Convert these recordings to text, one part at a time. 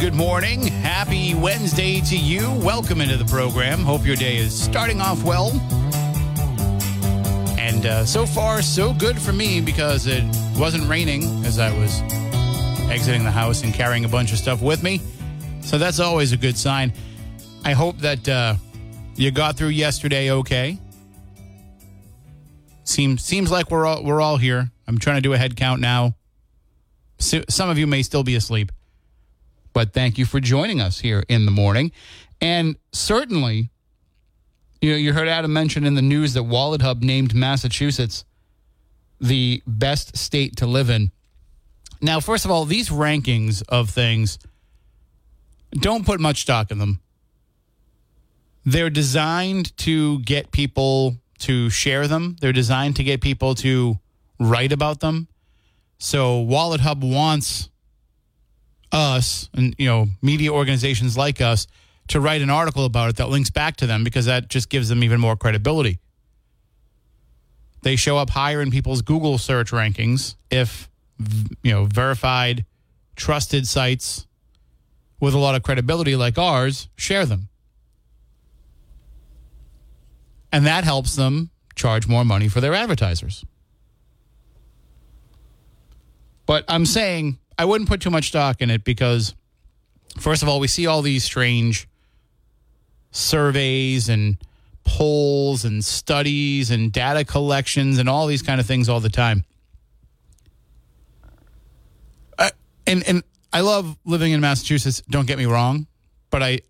Good morning. Happy Wednesday to you. Welcome into the program. Hope your day is starting off well. And uh, so far, so good for me because it wasn't raining as I was exiting the house and carrying a bunch of stuff with me. So that's always a good sign. I hope that uh, you got through yesterday okay. Seems seems like we're all we're all here. I'm trying to do a head count now. So, some of you may still be asleep but thank you for joining us here in the morning. And certainly, you know, you heard Adam mention in the news that Wallet Hub named Massachusetts the best state to live in. Now, first of all, these rankings of things don't put much stock in them. They're designed to get people to share them. They're designed to get people to write about them. So Wallet Hub wants us and you know media organizations like us to write an article about it that links back to them because that just gives them even more credibility. They show up higher in people's Google search rankings if you know verified trusted sites with a lot of credibility like ours share them. And that helps them charge more money for their advertisers. But I'm saying I wouldn't put too much stock in it because, first of all, we see all these strange surveys and polls and studies and data collections and all these kind of things all the time. And and I love living in Massachusetts. Don't get me wrong, but I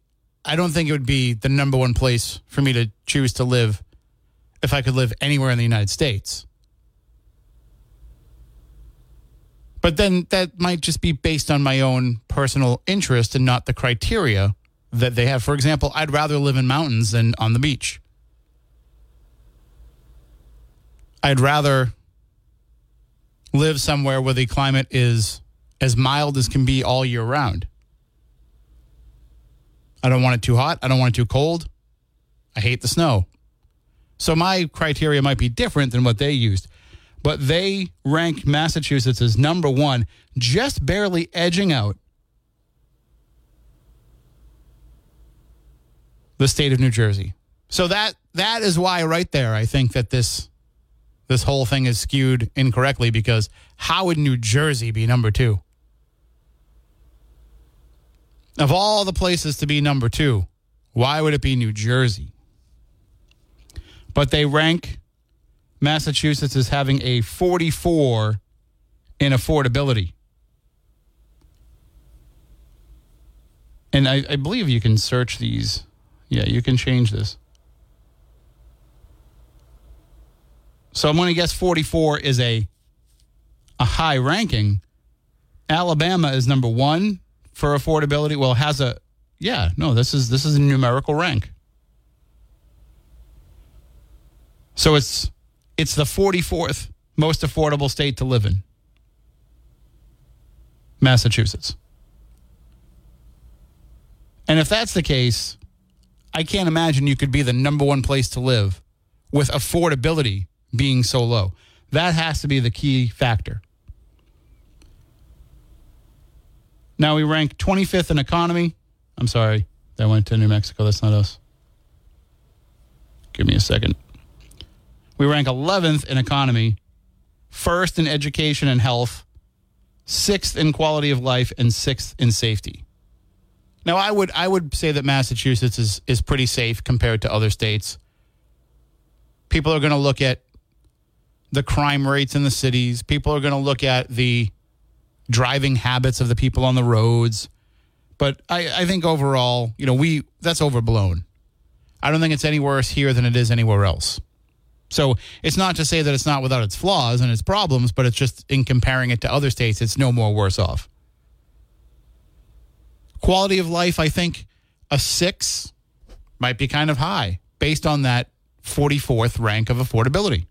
I don't think it would be the number one place for me to choose to live if I could live anywhere in the United States. But then that might just be based on my own personal interest and not the criteria that they have. For example, I'd rather live in mountains than on the beach. I'd rather live somewhere where the climate is as mild as can be all year round. I don't want it too hot. I don't want it too cold. I hate the snow. So my criteria might be different than what they used but they rank Massachusetts as number one, just barely edging out the state of New Jersey. So that that is why right there I think that this this whole thing is skewed incorrectly because how would New Jersey be number 2? Of all the places to be number 2, why would it be New Jersey? But they rank Massachusetts is having a 44 in affordability. And I, I, believe you can search these. Yeah, you can change this. So I'm going to guess 44 is a a high ranking. Alabama is number one for affordability. Well, has a yeah. No, this is this is a numerical rank. So it's it's the 44th most affordable state to live in. Massachusetts. And if that's the case, I can't imagine you could be the number one place to live with affordability being so low. That has to be the key factor. Now we rank 25th in economy. I'm sorry, that went to New Mexico. That's not us. Give me a second. We rank 11th in economy, first in education and health, sixth in quality of life, and sixth in safety. Now, I would I would say that Massachusetts is is pretty safe compared to other states. People are going to look at the crime rates in the cities. People are going to look at the driving habits of the people on the roads. But I, I think overall, you know, we that's overblown. I don't think it's any worse here than it is anywhere else. So it's not to say that it's not without its flaws and its problems, but it's just in comparing it to other states, it's no more worse off. Quality of life, I think a six might be kind of high based on that 44th rank of affordability.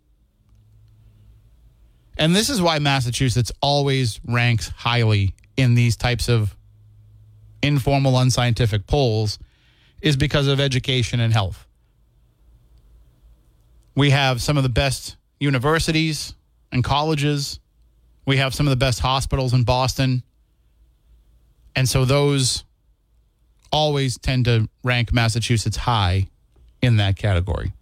And this is why Massachusetts always ranks highly in these types of informal, unscientific polls, is because of education and health. We have some of the best universities and colleges. We have some of the best hospitals in Boston. And so those always tend to rank Massachusetts high in that category.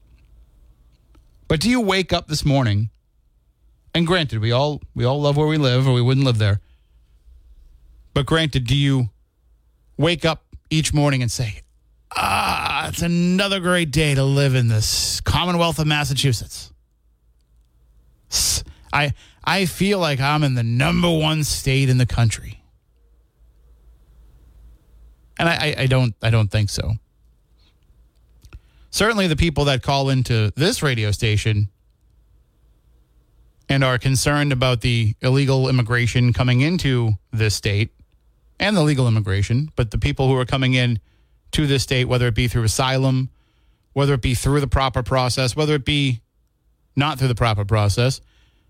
But do you wake up this morning? And granted, we all we all love where we live or we wouldn't live there. But granted, do you wake up each morning and say, "Ah, it's another great day to live in this Commonwealth of Massachusetts." I I feel like I'm in the number one state in the country. And I, I don't I don't think so. Certainly the people that call into this radio station and are concerned about the illegal immigration coming into this state and the legal immigration, but the people who are coming in to this state, whether it be through asylum, whether it be through the proper process, whether it be not through the proper process,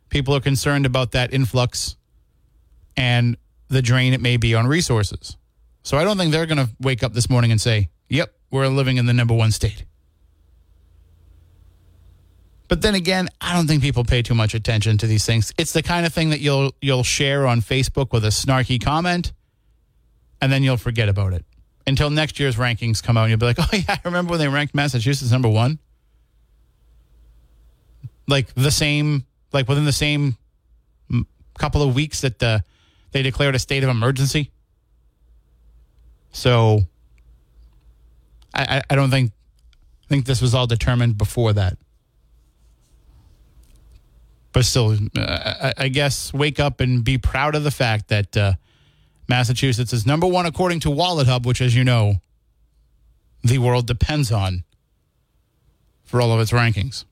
people are concerned about that influx and the drain it may be on resources. So I don't think they're going to wake up this morning and say, yep, we're living in the number one state. But then again, I don't think people pay too much attention to these things. It's the kind of thing that you'll you'll share on Facebook with a snarky comment, and then you'll forget about it until next year's rankings come out, and you'll be like, "Oh yeah, I remember when they ranked Massachusetts number one." Like the same, like within the same couple of weeks that uh, they declared a state of emergency. So, I, I don't think I think this was all determined before that but still, uh, I guess wake up and be proud of the fact that uh, Massachusetts is number one according to Wallet Hub, which, as you know, the world depends on for all of its rankings.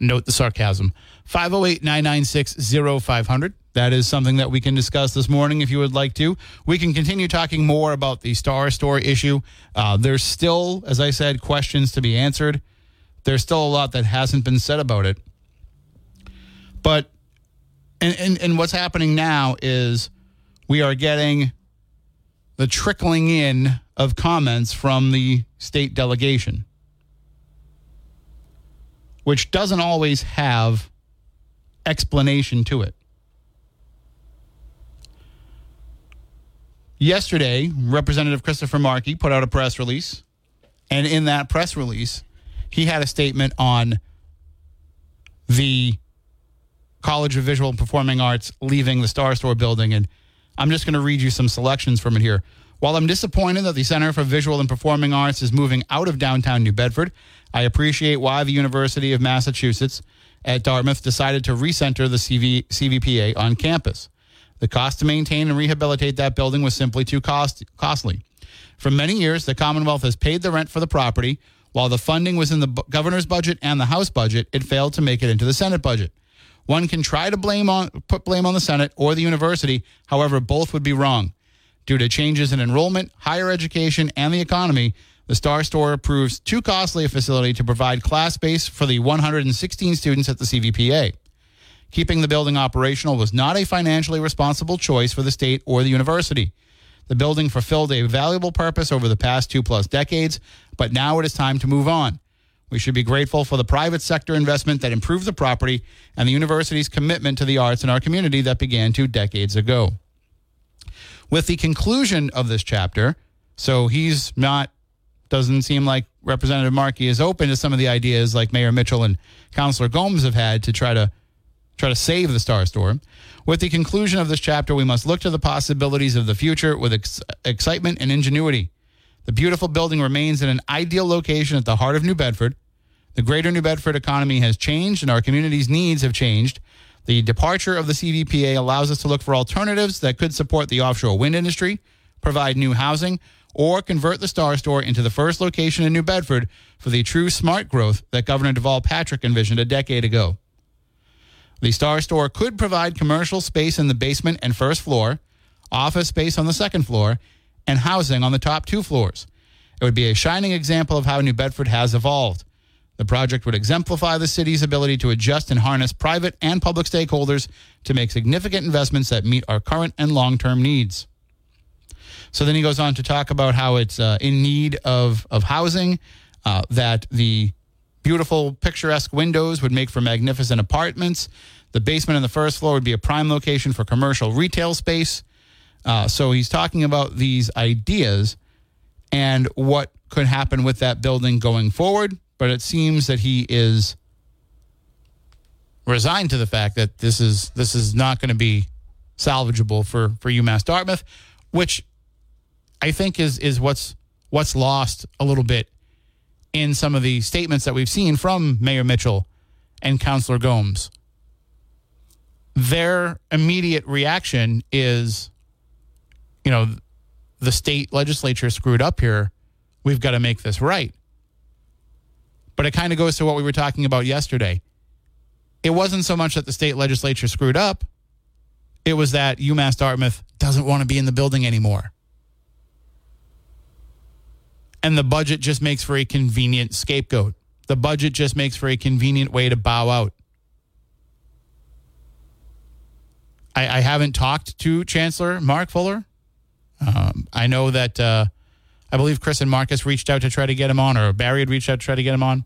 Note the sarcasm. 508 996 0500. That is something that we can discuss this morning if you would like to. We can continue talking more about the Star Store issue. Uh, there's still, as I said, questions to be answered. There's still a lot that hasn't been said about it. But and, and, and what's happening now is we are getting the trickling in of comments from the state delegation, which doesn't always have explanation to it. Yesterday, Representative Christopher Markey put out a press release, and in that press release, he had a statement on the College of Visual and Performing Arts leaving the Star Store building. And I'm just going to read you some selections from it here. While I'm disappointed that the Center for Visual and Performing Arts is moving out of downtown New Bedford, I appreciate why the University of Massachusetts at Dartmouth decided to recenter the CV, CVPA on campus. The cost to maintain and rehabilitate that building was simply too cost, costly. For many years, the Commonwealth has paid the rent for the property. While the funding was in the governor's budget and the House budget, it failed to make it into the Senate budget. One can try to blame on put blame on the Senate or the university. However, both would be wrong. Due to changes in enrollment, higher education, and the economy, the Star Store approves too costly a facility to provide class space for the 116 students at the CVPA. Keeping the building operational was not a financially responsible choice for the state or the university. The building fulfilled a valuable purpose over the past two plus decades, but now it is time to move on. We should be grateful for the private sector investment that improved the property and the university's commitment to the arts in our community that began two decades ago. With the conclusion of this chapter, so he's not, doesn't seem like Representative Markey is open to some of the ideas like Mayor Mitchell and Councillor Gomes have had to try to try to save the Star Store. With the conclusion of this chapter, we must look to the possibilities of the future with ex- excitement and ingenuity. The beautiful building remains in an ideal location at the heart of New Bedford. The greater New Bedford economy has changed and our community's needs have changed. The departure of the CVPA allows us to look for alternatives that could support the offshore wind industry, provide new housing, or convert the Star Store into the first location in New Bedford for the true smart growth that Governor Deval Patrick envisioned a decade ago. The Star Store could provide commercial space in the basement and first floor, office space on the second floor, and housing on the top two floors. It would be a shining example of how New Bedford has evolved. The project would exemplify the city's ability to adjust and harness private and public stakeholders to make significant investments that meet our current and long term needs. So then he goes on to talk about how it's uh, in need of, of housing, uh, that the beautiful, picturesque windows would make for magnificent apartments. The basement and the first floor would be a prime location for commercial retail space. Uh, so he's talking about these ideas and what could happen with that building going forward but it seems that he is resigned to the fact that this is this is not going to be salvageable for for UMass Dartmouth, which I think is is what's what's lost a little bit in some of the statements that we've seen from Mayor Mitchell and Councillor Gomes. Their immediate reaction is, you know, the state legislature screwed up here. We've got to make this right. But it kind of goes to what we were talking about yesterday. It wasn't so much that the state legislature screwed up, it was that UMass Dartmouth doesn't want to be in the building anymore. And the budget just makes for a convenient scapegoat. The budget just makes for a convenient way to bow out. I, I haven't talked to Chancellor Mark Fuller. Um, I know that uh, I believe Chris and Marcus reached out to try to get him on, or Barry had reached out to try to get him on.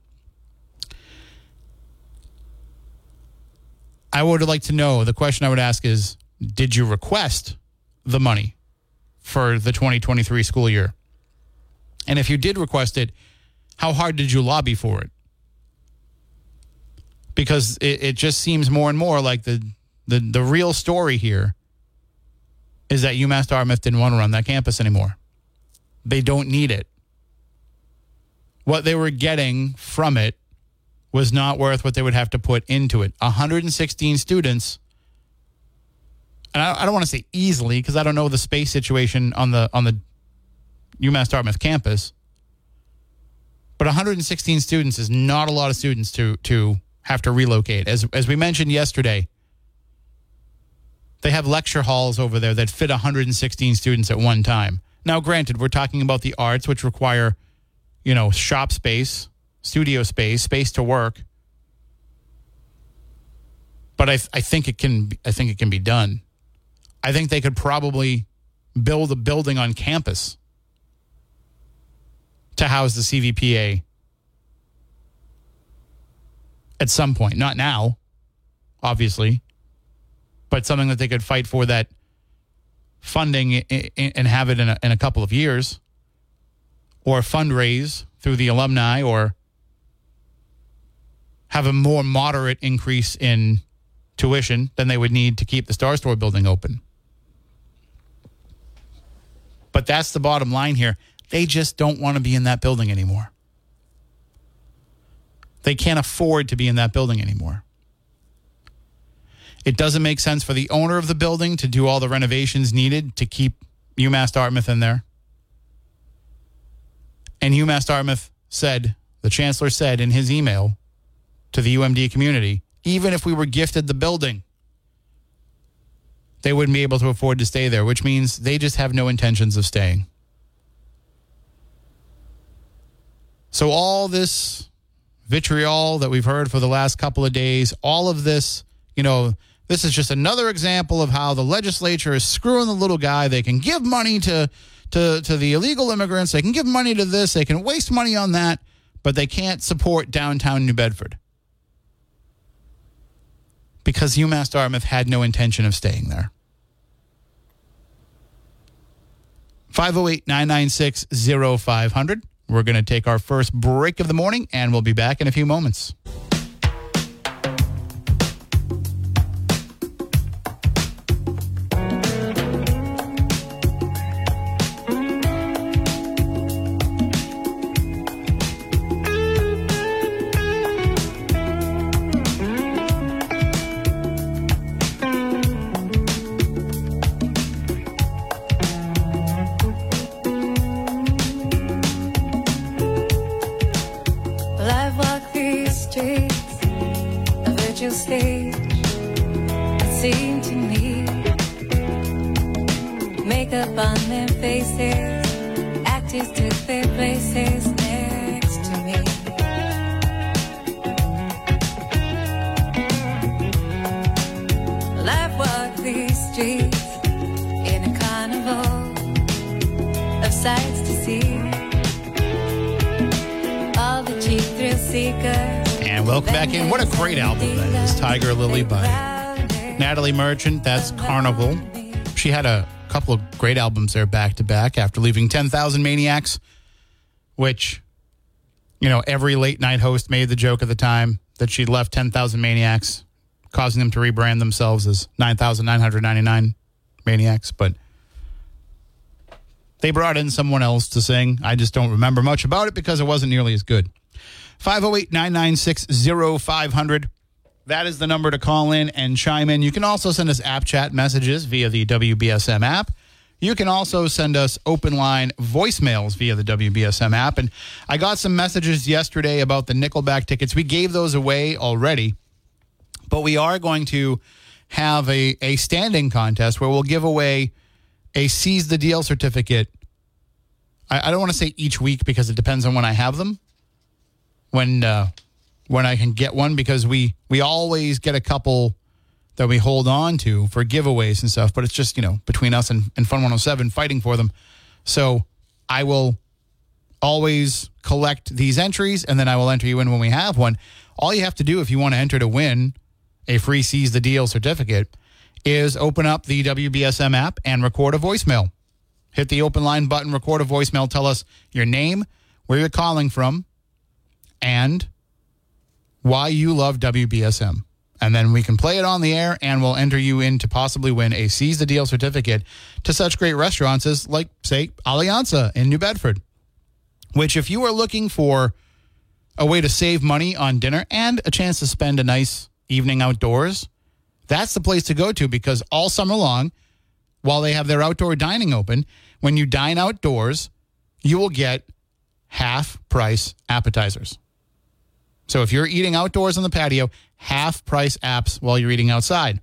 I would like to know the question I would ask is Did you request the money for the 2023 school year? And if you did request it, how hard did you lobby for it? Because it, it just seems more and more like the, the, the real story here is that UMass Dartmouth didn't want to run that campus anymore. They don't need it. What they were getting from it was not worth what they would have to put into it. 116 students, and I, don't want to say easily because I don't know the space situation on the on the UMass Dartmouth campus. But 116 students is not a lot of students to to have to relocate. As as we mentioned yesterday, they have lecture halls over there that fit 116 students at one time. Now, granted, we're talking about the arts, which require, you know, shop space, studio space, space to work. But I, I think it can. I think it can be done. I think they could probably build a building on campus to house the CVPA at some point. Not now, obviously, but something that they could fight for that funding and have it in a, in a couple of years or fundraise through the alumni or have a more moderate increase in tuition than they would need to keep the Star Store building open. But that's the bottom line here. They just don't want to be in that building anymore. They can't afford to be in that building anymore. It doesn't make sense for the owner of the building to do all the renovations needed to keep UMass Dartmouth in there. And UMass Dartmouth said, the chancellor said in his email to the UMD community, even if we were gifted the building, they wouldn't be able to afford to stay there, which means they just have no intentions of staying. So, all this vitriol that we've heard for the last couple of days, all of this, you know, this is just another example of how the legislature is screwing the little guy. They can give money to, to, to the illegal immigrants. They can give money to this. They can waste money on that, but they can't support downtown New Bedford because UMass Dartmouth had no intention of staying there. 508 996 0500. We're going to take our first break of the morning and we'll be back in a few moments. Natalie Merchant. That's Carnival. She had a couple of great albums there back to back after leaving 10,000 Maniacs, which, you know, every late night host made the joke at the time that she'd left 10,000 Maniacs, causing them to rebrand themselves as 9,999 Maniacs. But they brought in someone else to sing. I just don't remember much about it because it wasn't nearly as good. 508 996 0500. That is the number to call in and chime in. You can also send us app chat messages via the WBSM app. You can also send us open line voicemails via the WBSM app. And I got some messages yesterday about the Nickelback tickets. We gave those away already, but we are going to have a, a standing contest where we'll give away a seize the deal certificate. I, I don't want to say each week because it depends on when I have them when uh, when I can get one because we we always get a couple that we hold on to for giveaways and stuff, but it's just you know between us and, and Fun 107 fighting for them. So I will always collect these entries and then I will enter you in when we have one. All you have to do if you want to enter to win a free seize the deal certificate is open up the WBSM app and record a voicemail. Hit the open line button, record a voicemail, tell us your name, where you're calling from, and why you love WBSM. And then we can play it on the air and we'll enter you in to possibly win a seize the deal certificate to such great restaurants as, like, say, Alianza in New Bedford. Which, if you are looking for a way to save money on dinner and a chance to spend a nice evening outdoors, that's the place to go to because all summer long, while they have their outdoor dining open, when you dine outdoors, you will get half price appetizers. So if you're eating outdoors on the patio, half price apps while you're eating outside.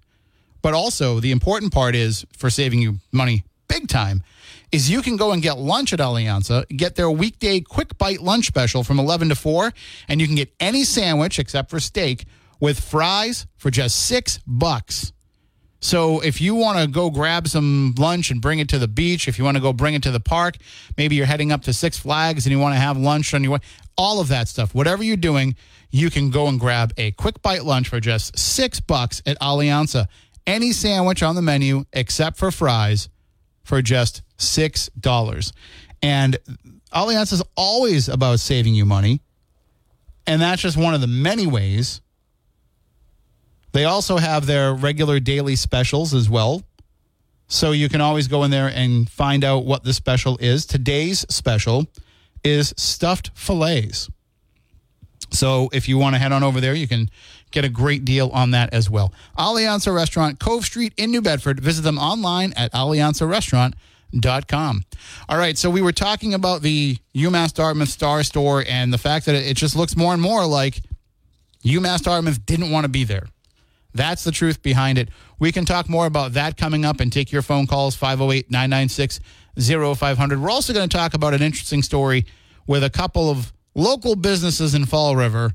But also, the important part is for saving you money big time is you can go and get lunch at Alianza, get their weekday quick bite lunch special from 11 to 4, and you can get any sandwich except for steak with fries for just 6 bucks. So if you want to go grab some lunch and bring it to the beach, if you want to go bring it to the park, maybe you're heading up to Six Flags and you want to have lunch on your way, all of that stuff, whatever you're doing, you can go and grab a quick bite lunch for just six bucks at Alianza. Any sandwich on the menu except for fries for just six dollars. And Alianza is always about saving you money. And that's just one of the many ways. They also have their regular daily specials as well. So you can always go in there and find out what the special is. Today's special is stuffed fillets. So if you want to head on over there, you can get a great deal on that as well. Alianza Restaurant, Cove Street in New Bedford. Visit them online at alianzarestaurant.com. All right, so we were talking about the UMass Dartmouth Star Store and the fact that it just looks more and more like UMass Dartmouth didn't want to be there. That's the truth behind it. We can talk more about that coming up and take your phone calls 508 996 0500. We're also going to talk about an interesting story with a couple of local businesses in Fall River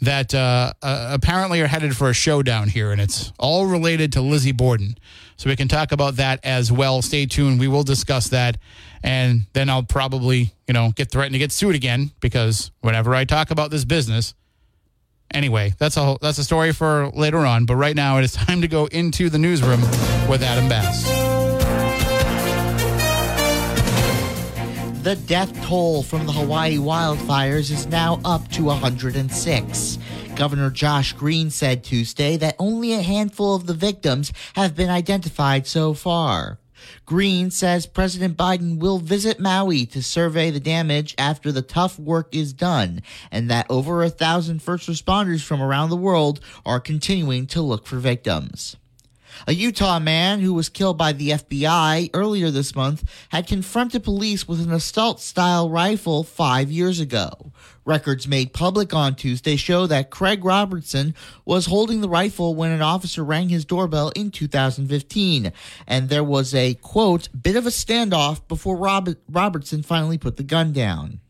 that uh, uh, apparently are headed for a showdown here, and it's all related to Lizzie Borden. So we can talk about that as well. Stay tuned. We will discuss that, and then I'll probably, you know, get threatened to get sued again because whenever I talk about this business. Anyway, that's a that's a story for later on. But right now, it is time to go into the newsroom with Adam Bass. The death toll from the Hawaii wildfires is now up to 106. Governor Josh Green said Tuesday that only a handful of the victims have been identified so far. Green says President Biden will visit Maui to survey the damage after the tough work is done, and that over a thousand first responders from around the world are continuing to look for victims. A Utah man who was killed by the FBI earlier this month had confronted police with an assault style rifle five years ago. Records made public on Tuesday show that Craig Robertson was holding the rifle when an officer rang his doorbell in 2015, and there was a quote, bit of a standoff before Robert- Robertson finally put the gun down.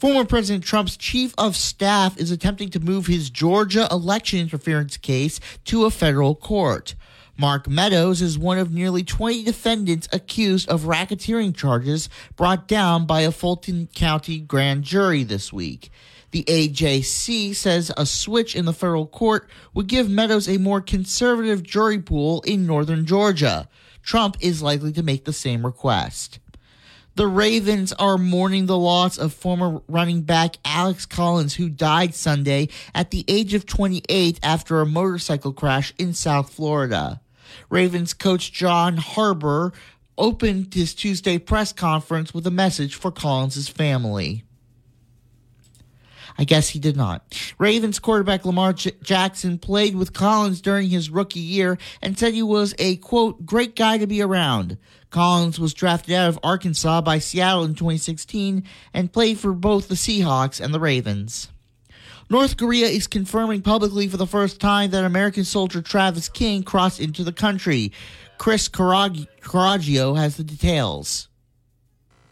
Former President Trump's chief of staff is attempting to move his Georgia election interference case to a federal court. Mark Meadows is one of nearly 20 defendants accused of racketeering charges brought down by a Fulton County grand jury this week. The AJC says a switch in the federal court would give Meadows a more conservative jury pool in northern Georgia. Trump is likely to make the same request. The Ravens are mourning the loss of former running back Alex Collins, who died Sunday at the age of 28 after a motorcycle crash in South Florida. Ravens coach John Harbaugh opened his Tuesday press conference with a message for Collins' family. I guess he did not. Ravens quarterback Lamar J- Jackson played with Collins during his rookie year and said he was a quote great guy to be around. Collins was drafted out of Arkansas by Seattle in 2016 and played for both the Seahawks and the Ravens. North Korea is confirming publicly for the first time that American soldier Travis King crossed into the country. Chris Carag- Caraggio has the details.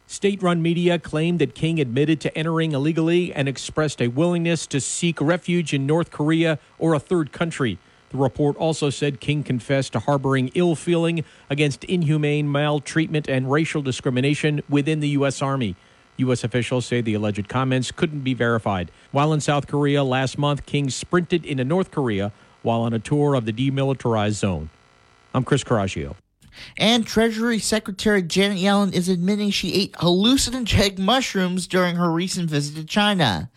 State run media claimed that King admitted to entering illegally and expressed a willingness to seek refuge in North Korea or a third country. The report also said King confessed to harboring ill feeling against inhumane maltreatment and racial discrimination within the U.S. Army. U.S. officials say the alleged comments couldn't be verified. While in South Korea last month, King sprinted into North Korea while on a tour of the demilitarized zone. I'm Chris Caraggio. And Treasury Secretary Janet Yellen is admitting she ate hallucinogenic mushrooms during her recent visit to China.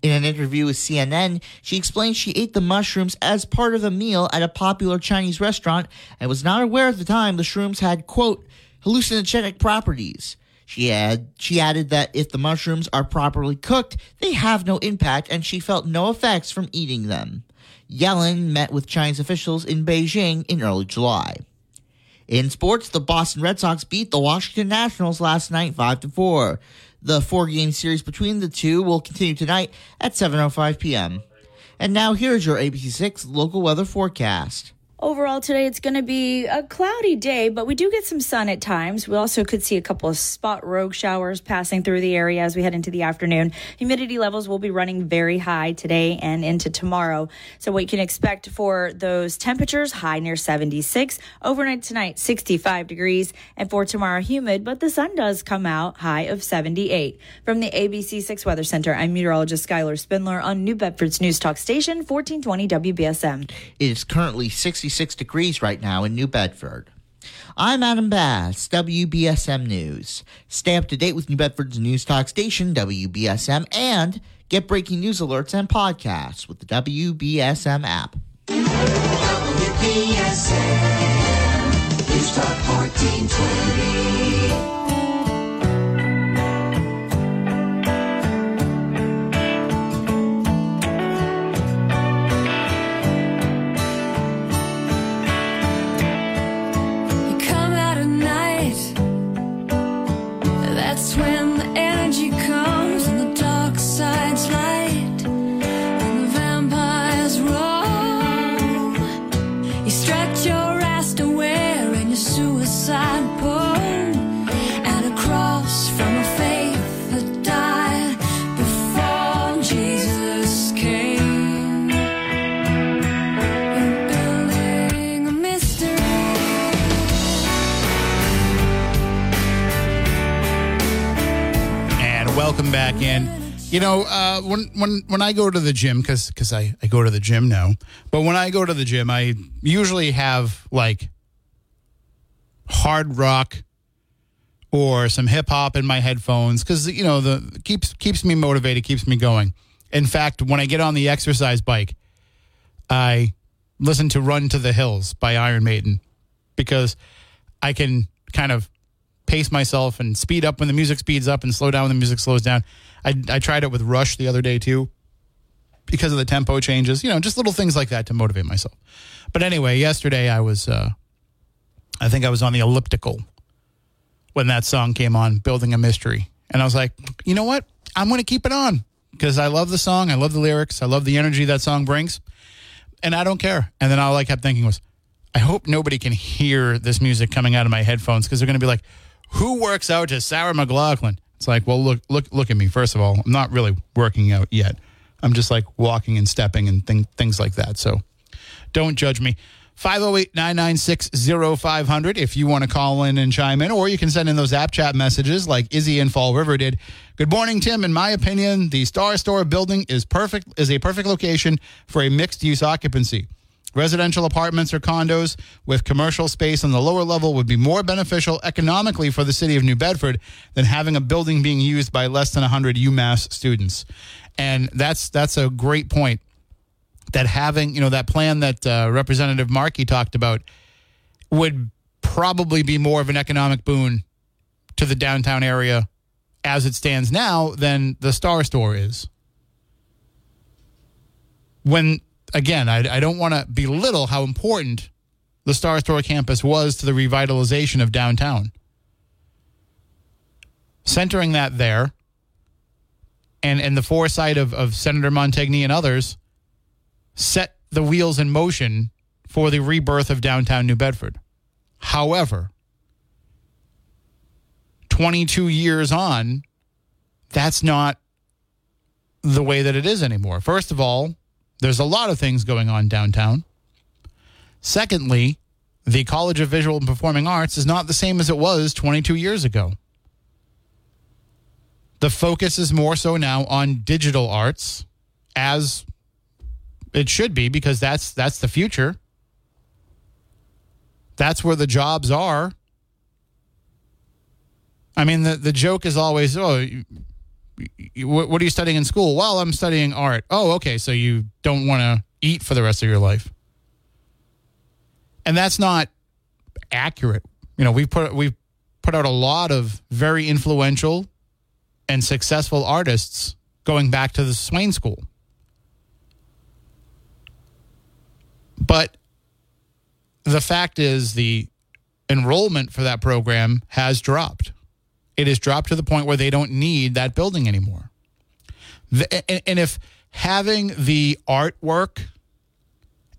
In an interview with CNN, she explained she ate the mushrooms as part of a meal at a popular Chinese restaurant and was not aware at the time the shrooms had, quote, hallucinogenic properties. She, add, she added that if the mushrooms are properly cooked, they have no impact and she felt no effects from eating them. Yellen met with Chinese officials in Beijing in early July. In sports, the Boston Red Sox beat the Washington Nationals last night 5 to 4. The four-game series between the two will continue tonight at 7:05 p.m. And now here's your ABC6 local weather forecast. Overall, today it's going to be a cloudy day, but we do get some sun at times. We also could see a couple of spot rogue showers passing through the area as we head into the afternoon. Humidity levels will be running very high today and into tomorrow. So, what you can expect for those temperatures high near 76, overnight tonight 65 degrees, and for tomorrow humid, but the sun does come out high of 78. From the ABC 6 Weather Center, I'm meteorologist Skylar Spindler on New Bedford's News Talk Station, 1420 WBSM. It is currently 66 degrees right now in New Bedford. I'm Adam Bass, WBSM News. Stay up to date with New Bedford's news talk station, WBSM, and get breaking news alerts and podcasts with the WBSM app. WBSM News Talk 1420. That's welcome back in. You know, uh, when when when I go to the gym, because because I I go to the gym now, but when I go to the gym, I usually have like hard rock or some hip hop in my headphones because you know the keeps keeps me motivated, keeps me going. In fact, when I get on the exercise bike, I listen to "Run to the Hills" by Iron Maiden because I can kind of pace myself and speed up when the music speeds up and slow down when the music slows down. I, I tried it with Rush the other day too because of the tempo changes, you know, just little things like that to motivate myself. But anyway, yesterday I was, uh, I think I was on the elliptical when that song came on, Building a Mystery. And I was like, you know what? I'm going to keep it on because I love the song. I love the lyrics. I love the energy that song brings. And I don't care. And then all I kept thinking was, I hope nobody can hear this music coming out of my headphones because they're going to be like, who works out to Sarah McLachlan? It's like, well, look, look, look at me. First of all, I'm not really working out yet. I'm just like walking and stepping and thing, things like that. So don't judge me. 508 996 0500 if you want to call in and chime in, or you can send in those app chat messages like Izzy in Fall River did. Good morning, Tim. In my opinion, the Star Store building is perfect is a perfect location for a mixed use occupancy. Residential apartments or condos with commercial space on the lower level would be more beneficial economically for the city of New Bedford than having a building being used by less than 100 UMass students. And that's that's a great point that having you know that plan that uh, Representative Markey talked about would probably be more of an economic boon to the downtown area as it stands now than the Star Store is. When again, I, I don't want to belittle how important the Star Store campus was to the revitalization of downtown. Centering that there, and and the foresight of, of Senator Montigny and others set the wheels in motion for the rebirth of downtown New Bedford. However, 22 years on, that's not the way that it is anymore. First of all, there's a lot of things going on downtown. Secondly, the College of Visual and Performing Arts is not the same as it was 22 years ago. The focus is more so now on digital arts as it should be because that's that's the future. That's where the jobs are. I mean, the, the joke is always, oh, what are you studying in school? Well, I'm studying art. Oh, okay. So you don't want to eat for the rest of your life. And that's not accurate. You know, we've put, we've put out a lot of very influential and successful artists going back to the Swain School. But the fact is, the enrollment for that program has dropped. It has dropped to the point where they don't need that building anymore. The, and, and if having the artwork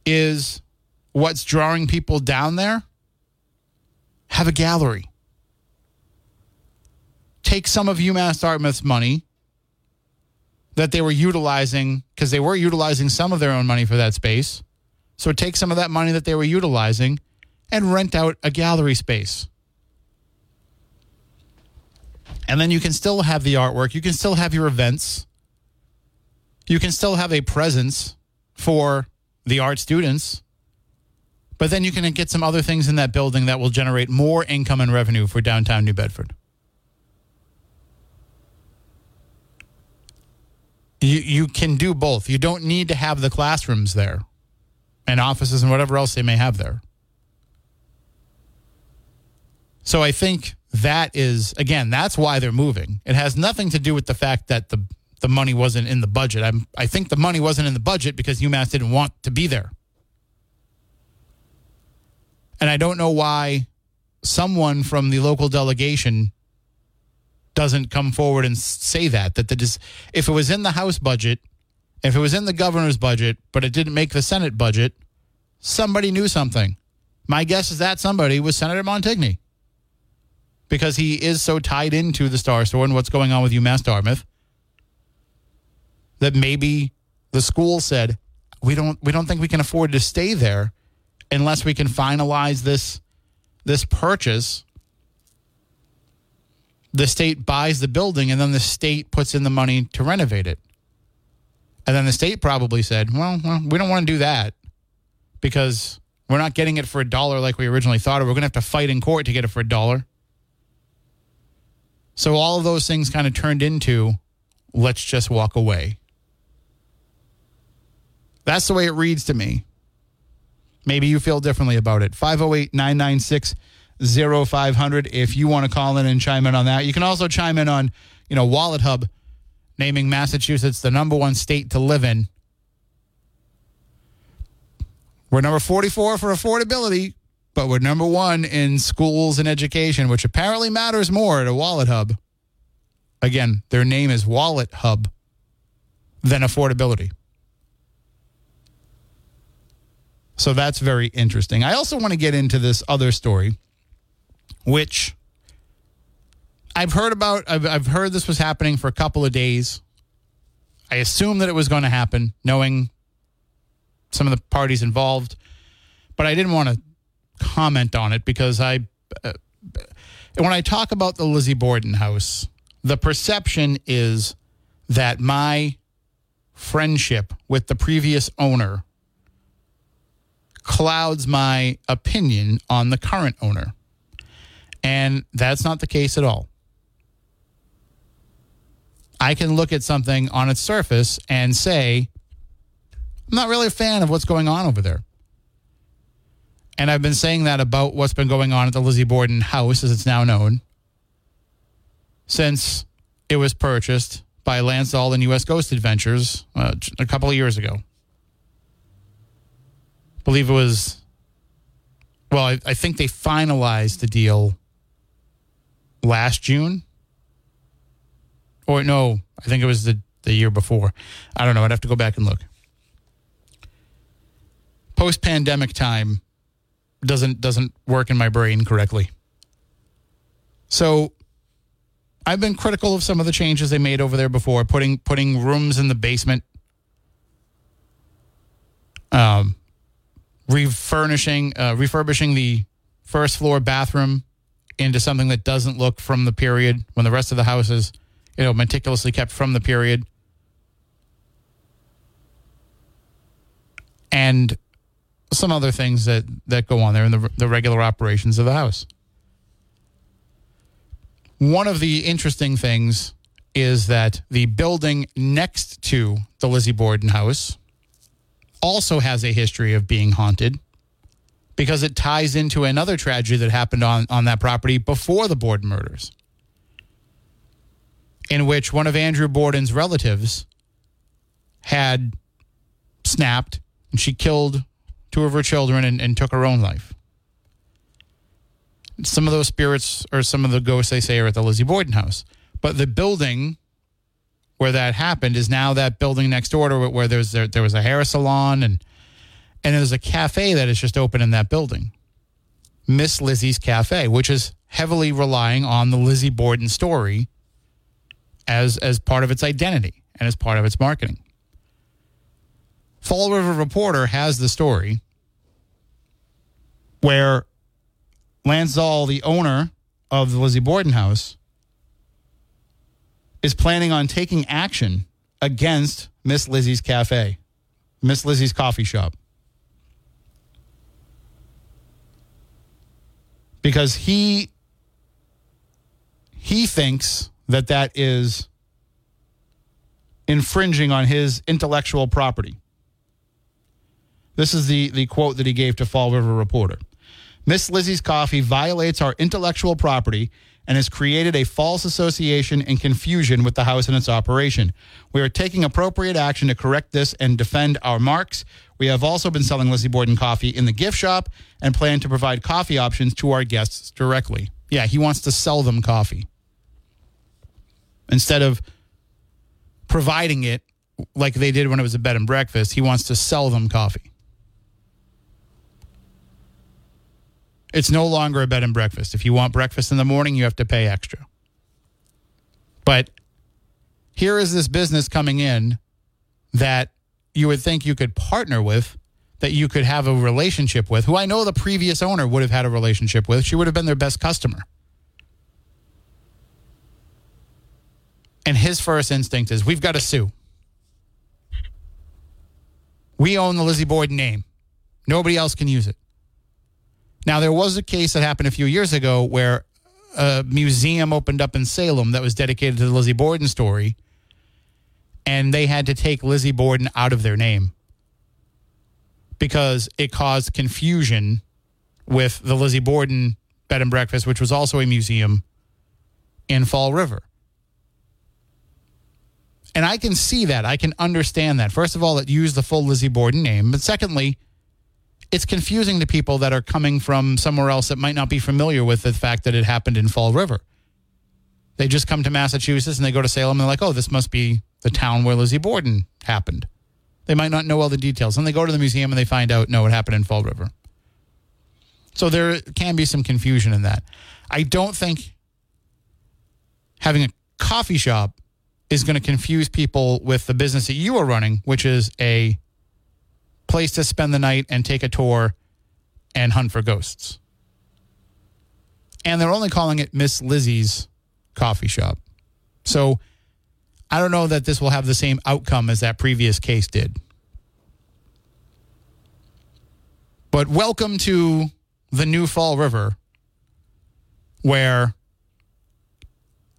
is what's drawing people down there, have a gallery. Take some of UMass Dartmouth's money that they were utilizing because they were utilizing some of their own money for that space so take some of that money that they were utilizing and rent out a gallery space. And then you can still have the artwork, you can still have your events, you can still have a presence for the art students. But then you can get some other things in that building that will generate more income and revenue for downtown New Bedford. You, you can do both. You don't need to have the classrooms there and offices and whatever else they may have there. So I think that is again that's why they're moving. It has nothing to do with the fact that the the money wasn't in the budget. I'm I think the money wasn't in the budget because UMass didn't want to be there. And I don't know why someone from the local delegation doesn't come forward and say that that the if it was in the house budget if it was in the governor's budget, but it didn't make the Senate budget, somebody knew something. My guess is that somebody was Senator Montigny because he is so tied into the Star Store and what's going on with UMass Dartmouth that maybe the school said, we don't, we don't think we can afford to stay there unless we can finalize this, this purchase the state buys the building and then the state puts in the money to renovate it. And then the state probably said, well, well we don't want to do that because we're not getting it for a dollar like we originally thought, or we're going to have to fight in court to get it for a dollar. So all of those things kind of turned into let's just walk away. That's the way it reads to me. Maybe you feel differently about it. 508 996 0500 if you want to call in and chime in on that. You can also chime in on, you know, Wallet Hub naming Massachusetts the number one state to live in. We're number 44 for affordability, but we're number one in schools and education, which apparently matters more to Wallet Hub. Again, their name is Wallet Hub than affordability. So that's very interesting. I also want to get into this other story, which I've heard about. I've, I've heard this was happening for a couple of days. I assumed that it was going to happen, knowing some of the parties involved, but I didn't want to comment on it because I, uh, when I talk about the Lizzie Borden house, the perception is that my friendship with the previous owner clouds my opinion on the current owner. And that's not the case at all. I can look at something on its surface and say, I'm not really a fan of what's going on over there. And I've been saying that about what's been going on at the Lizzie Borden house, as it's now known, since it was purchased by Lance Zaal and U.S. Ghost Adventures uh, a couple of years ago. I believe it was, well, I, I think they finalized the deal last June. Or no, I think it was the, the year before. I don't know. I'd have to go back and look. Post pandemic time doesn't doesn't work in my brain correctly. So I've been critical of some of the changes they made over there before, putting putting rooms in the basement, um, refurnishing, uh, refurbishing the first floor bathroom into something that doesn't look from the period when the rest of the house is, you know, meticulously kept from the period. And some other things that, that go on there in the, the regular operations of the house. One of the interesting things is that the building next to the Lizzie Borden house also has a history of being haunted because it ties into another tragedy that happened on, on that property before the Borden murders, in which one of Andrew Borden's relatives had snapped and she killed two of her children and, and took her own life. Some of those spirits or some of the ghosts they say are at the Lizzie Borden house. But the building where that happened is now that building next door to it where there's there, there was a hair salon and and there's a cafe that is just open in that building. Miss Lizzie's Cafe, which is heavily relying on the Lizzie Borden story as as part of its identity and as part of its marketing. Fall River Reporter has the story where Lance Zaal, the owner of the Lizzie Borden house, is planning on taking action against Miss Lizzie's Cafe, Miss Lizzie's coffee shop. Because he he thinks that that is infringing on his intellectual property. This is the, the quote that he gave to Fall River Reporter. Miss Lizzie's Coffee violates our intellectual property and has created a false association and confusion with the house and its operation. We are taking appropriate action to correct this and defend our marks. We have also been selling Lizzie Borden coffee in the gift shop and plan to provide coffee options to our guests directly. Yeah, he wants to sell them coffee instead of providing it like they did when it was a bed and breakfast. He wants to sell them coffee. It's no longer a bed and breakfast. If you want breakfast in the morning, you have to pay extra. But here is this business coming in that you would think you could partner with, that you could have a relationship with, who I know the previous owner would have had a relationship with. She would have been their best customer. And his first instinct is we've got to sue. We own the Lizzie Borden name. Nobody else can use it. Now, there was a case that happened a few years ago where a museum opened up in Salem that was dedicated to the Lizzie Borden story, and they had to take Lizzie Borden out of their name because it caused confusion with the Lizzie Borden Bed and Breakfast, which was also a museum in Fall River. And I can see that. I can understand that. First of all, it used the full Lizzie Borden name. But secondly, it's confusing to people that are coming from somewhere else that might not be familiar with the fact that it happened in Fall River. They just come to Massachusetts and they go to Salem and they're like, oh, this must be the town where Lizzie Borden happened. They might not know all the details. And they go to the museum and they find out, no, it happened in Fall River. So there can be some confusion in that. I don't think having a coffee shop is going to confuse people with the business that you are running, which is a place to spend the night and take a tour and hunt for ghosts. And they're only calling it Miss Lizzie's coffee shop. So I don't know that this will have the same outcome as that previous case did. But welcome to the new Fall River, where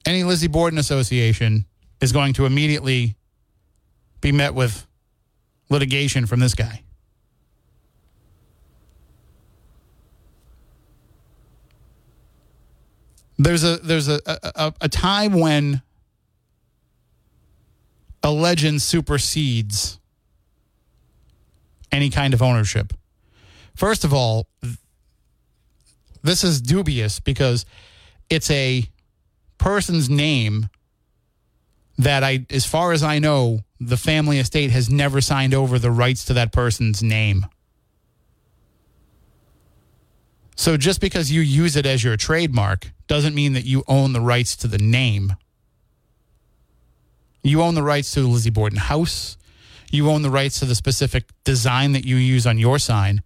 any Lizzie Borden association is going to immediately be met with litigation from this guy. There's a there's a, a, a time when a legend supersedes any kind of ownership. First of all, this is dubious because it's a person's name that I as far as I know, the family estate has never signed over the rights to that person's name. So just because you use it as your trademark doesn't mean that you own the rights to the name. You own the rights to the Lizzie Borden house. You own the rights to the specific design that you use on your sign.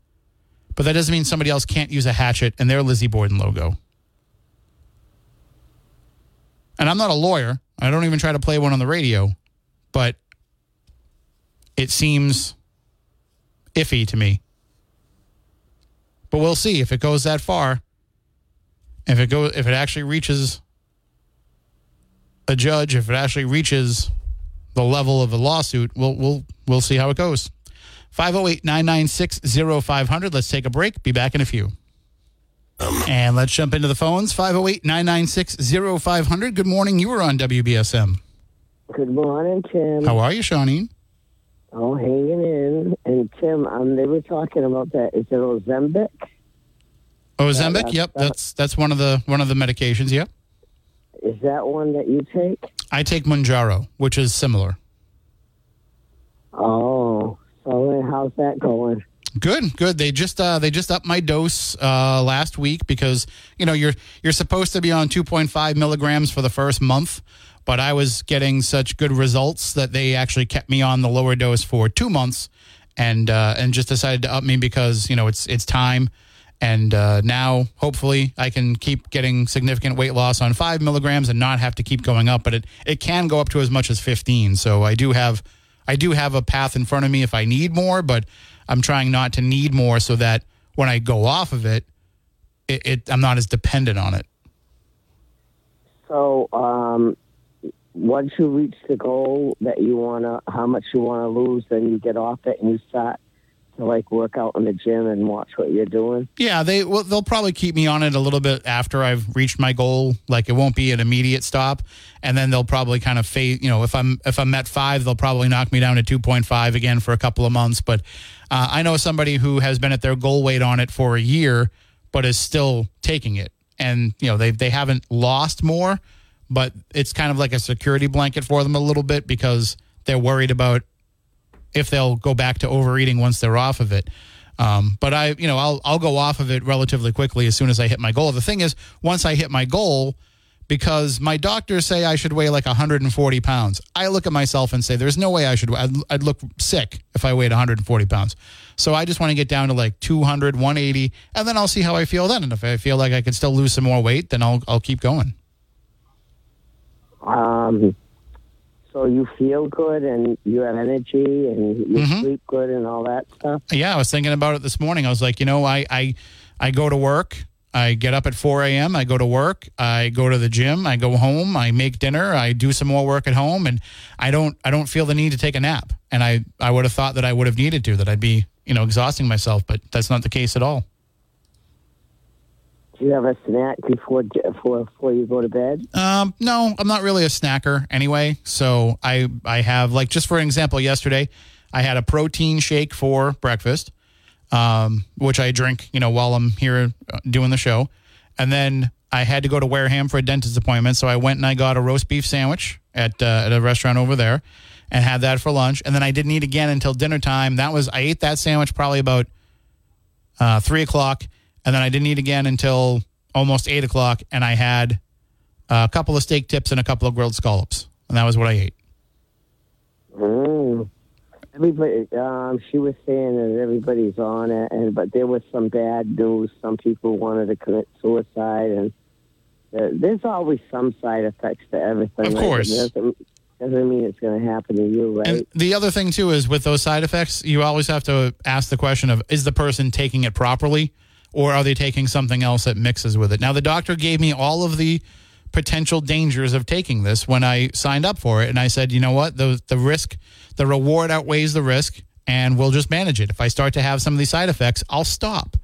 But that doesn't mean somebody else can't use a hatchet and their Lizzie Borden logo. And I'm not a lawyer. I don't even try to play one on the radio, but it seems iffy to me. But we'll see if it goes that far. If it goes if it actually reaches a judge, if it actually reaches the level of a lawsuit, we'll we'll we'll see how it goes. 508-996-0500. Let's take a break. Be back in a few. And let's jump into the phones. 508-996-0500. Good morning. You were on WBSM. Good morning, Tim. How are you, Shawnee? Oh, hanging in. And Tim, um, they were talking about that. Is it Ozembic? Ozempic? that's- Yep, that's that's one of the one of the medications. Yep. Is that one that you take? I take Mounjaro, which is similar. Oh, so how's that going? Good, good. They just uh, they just upped my dose uh, last week because you know you're you're supposed to be on 2.5 milligrams for the first month, but I was getting such good results that they actually kept me on the lower dose for two months, and uh, and just decided to up me because you know it's it's time, and uh, now hopefully I can keep getting significant weight loss on five milligrams and not have to keep going up, but it it can go up to as much as 15. So I do have I do have a path in front of me if I need more, but I'm trying not to need more so that when I go off of it, it, it I'm not as dependent on it. So, um, once you reach the goal that you wanna, how much you wanna lose, then you get off it and you start to like work out in the gym and watch what you're doing. Yeah, they well, they'll probably keep me on it a little bit after I've reached my goal. Like it won't be an immediate stop, and then they'll probably kind of fade. You know, if I'm if I'm at five, they'll probably knock me down to two point five again for a couple of months. But uh, I know somebody who has been at their goal weight on it for a year, but is still taking it, and you know they they haven't lost more, but it's kind of like a security blanket for them a little bit because they're worried about if they'll go back to overeating once they're off of it. Um, but I, you know, I'll I'll go off of it relatively quickly as soon as I hit my goal. The thing is, once I hit my goal, because my doctors say I should weigh like 140 pounds, I look at myself and say, "There's no way I should. I'd, I'd look sick if I weighed 140 pounds." So I just want to get down to like 200, 180, and then I'll see how I feel then. And if I feel like I can still lose some more weight, then I'll I'll keep going. Um, so you feel good and you have energy and you Mhm. sleep good and all that stuff. Yeah, I was thinking about it this morning. I was like, you know, I I I go to work. I get up at 4 a.m. I go to work. I go to the gym. I go home. I make dinner. I do some more work at home, and I don't I don't feel the need to take a nap. And I I would have thought that I would have needed to. That I'd be you know exhausting myself, but that's not the case at all. You have a snack before before before you go to bed? Um, no, I'm not really a snacker anyway. So I I have like just for example, yesterday I had a protein shake for breakfast. um, which I drink, you know, while I'm here uh, doing the show. And then I had to go to Wareham for a dentist appointment, so I went and I got a roast beef sandwich at uh, at a restaurant over there, and had that for lunch. And then I didn't eat again until dinner time. That was I ate that sandwich probably about uh, three o'clock, and then I didn't eat again until almost eight o'clock. And I had a couple of steak tips and a couple of grilled scallops, and that was what I ate. Mm. Everybody, um, she was saying that everybody's on it, and but there was some bad news. Some people wanted to commit suicide, and uh, there's always some side effects to everything. Of right? course. It doesn't, doesn't mean it's going to happen to you, right? And the other thing too is with those side effects, you always have to ask the question of is the person taking it properly or are they taking something else that mixes with it? Now the doctor gave me all of the potential dangers of taking this when I signed up for it and I said, "You know what? The the risk, the reward outweighs the risk and we'll just manage it. If I start to have some of these side effects, I'll stop."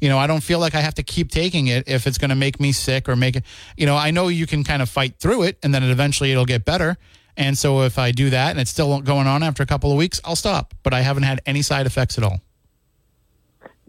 You know, I don't feel like I have to keep taking it if it's going to make me sick or make it. You know, I know you can kind of fight through it, and then it eventually it'll get better. And so if I do that and it's still going on after a couple of weeks, I'll stop. But I haven't had any side effects at all.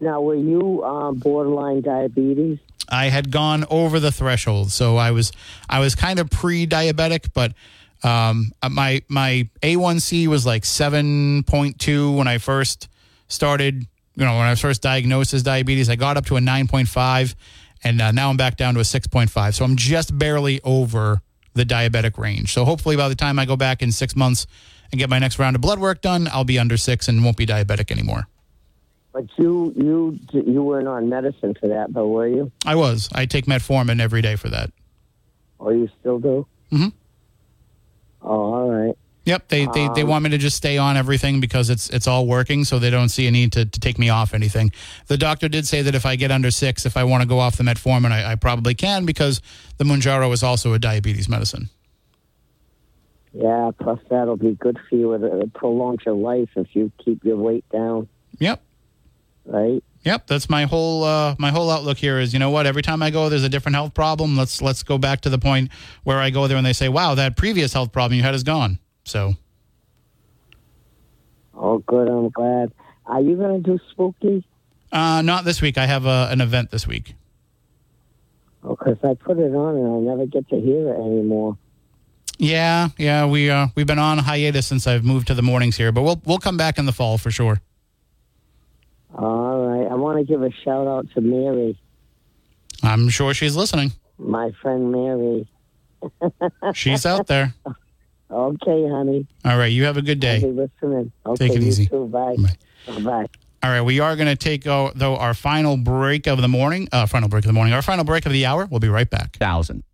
Now, were you um, borderline diabetes? I had gone over the threshold, so I was I was kind of pre-diabetic, but um, uh, my my A1C was like seven point two when I first started. You know, when I was first diagnosed as diabetes, I got up to a nine point five, and uh, now I'm back down to a six point five. So I'm just barely over the diabetic range. So hopefully, by the time I go back in six months and get my next round of blood work done, I'll be under six and won't be diabetic anymore. But you you you weren't on medicine for that, though, were you? I was. I take metformin every day for that. Or you still do? Mm-hmm. Oh, all right. Yep, they, they they want me to just stay on everything because it's it's all working, so they don't see a need to, to take me off anything. The doctor did say that if I get under six, if I want to go off the metformin, I, I probably can because the Mounjaro is also a diabetes medicine. Yeah. Plus, that'll be good for you. It prolongs your life if you keep your weight down, Yep, right? yep. That's my whole uh, my whole outlook here. Is you know what? Every time I go, there's a different health problem. Let's let's go back to the point where I go there and they say, "Wow, that previous health problem you had is gone." So Oh, good. I'm glad. Are you going to do spooky? uh, not this week. I have a, an event this week. Oh, 'cause I put it on and I never get to hear it anymore. Yeah, yeah, we uh, we've been on hiatus since I've moved to the mornings here, but we'll we'll come back in the fall for sure. All right. I want to give a shout out to Mary, I'm sure she's listening. my friend Mary. She's out there. Okay, honey. All right, you have a good I'll be day. listening. Okay, Take it you easy. Too. Bye. Bye. Bye. All right, we are going to take uh, though our final break of the morning, uh, final break of the morning, our final break of the hour. We'll be right back. thousand.